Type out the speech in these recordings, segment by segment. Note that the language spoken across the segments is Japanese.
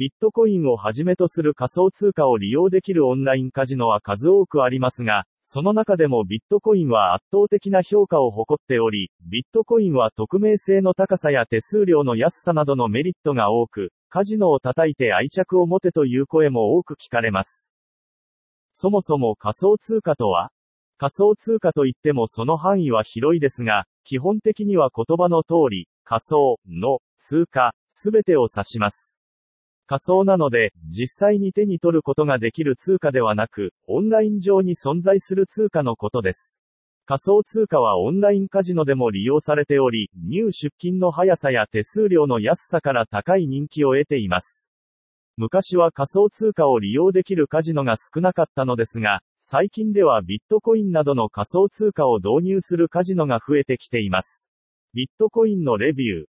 ビットコインをはじめとする仮想通貨を利用できるオンラインカジノは数多くありますが、その中でもビットコインは圧倒的な評価を誇っており、ビットコインは匿名性の高さや手数料の安さなどのメリットが多く、カジノを叩いて愛着を持てという声も多く聞かれます。そもそも仮想通貨とは？仮想通貨といってもその範囲は広いですが、基本的には言葉の通り、仮想の通貨、すべてを指します。仮想なので、実際に手に取ることができる通貨ではなく、オンライン上に存在する通貨のことです。仮想通貨はオンラインカジノでも利用されており、入出金の速さや手数料の安さから高い人気を得ています。昔は仮想通貨を利用できるカジノが少なかったのですが、最近ではビットコインなどの仮想通貨を導入するカジノが増えてきています。ビットコインのレビュー。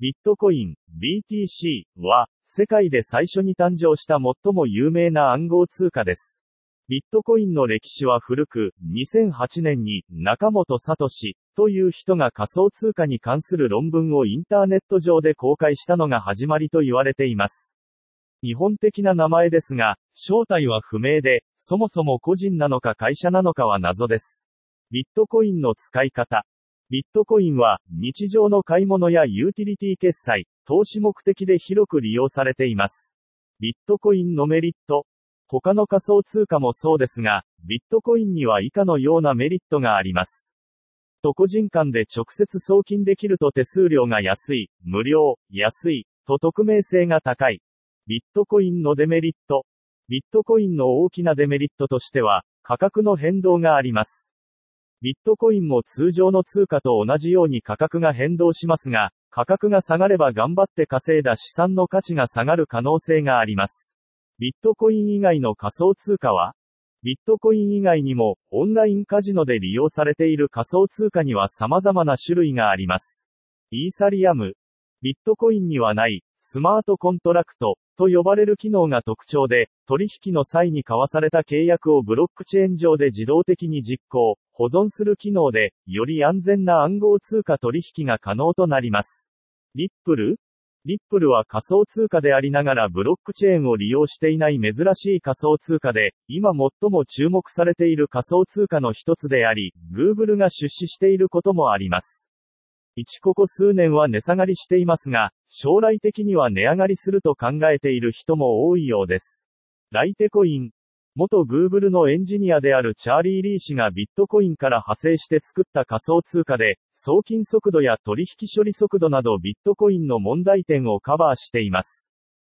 ビットコイン、BTC は、世界で最初に誕生した最も有名な暗号通貨です。ビットコインの歴史は古く、2008年に、中本聡という人が仮想通貨に関する論文をインターネット上で公開したのが始まりと言われています。日本的な名前ですが、正体は不明で、そもそも個人なのか会社なのかは謎です。ビットコインの使い方。ビットコインは、日常の買い物やユーティリティ決済、投資目的で広く利用されています。ビットコインのメリット。他の仮想通貨もそうですが、ビットコインには以下のようなメリットがあります。と個人間で直接送金できると手数料が安い、無料、安い、と匿名性が高い。ビットコインのデメリット。ビットコインの大きなデメリットとしては、価格の変動があります。ビットコインも通常の通貨と同じように価格が変動しますが、価格が下がれば頑張って稼いだ資産の価値が下がる可能性があります。ビットコイン以外の仮想通貨はビットコイン以外にも、オンラインカジノで利用されている仮想通貨には様々な種類があります。イーサリアム。ビットコインにはない、スマートコントラクト、と呼ばれる機能が特徴で、取引の際に交わされた契約をブロックチェーン上で自動的に実行、保存する機能で、より安全な暗号通貨取引が可能となります。リップルリップルは仮想通貨でありながらブロックチェーンを利用していない珍しい仮想通貨で、今最も注目されている仮想通貨の一つであり、Google が出資していることもあります。一ここ数年は値下がりしていますが、将来的には値上がりすると考えている人も多いようです。ライテコイン。元 Google のエンジニアであるチャーリー・リー氏がビットコインから派生して作った仮想通貨で、送金速度や取引処理速度などビットコインの問題点をカバーしています。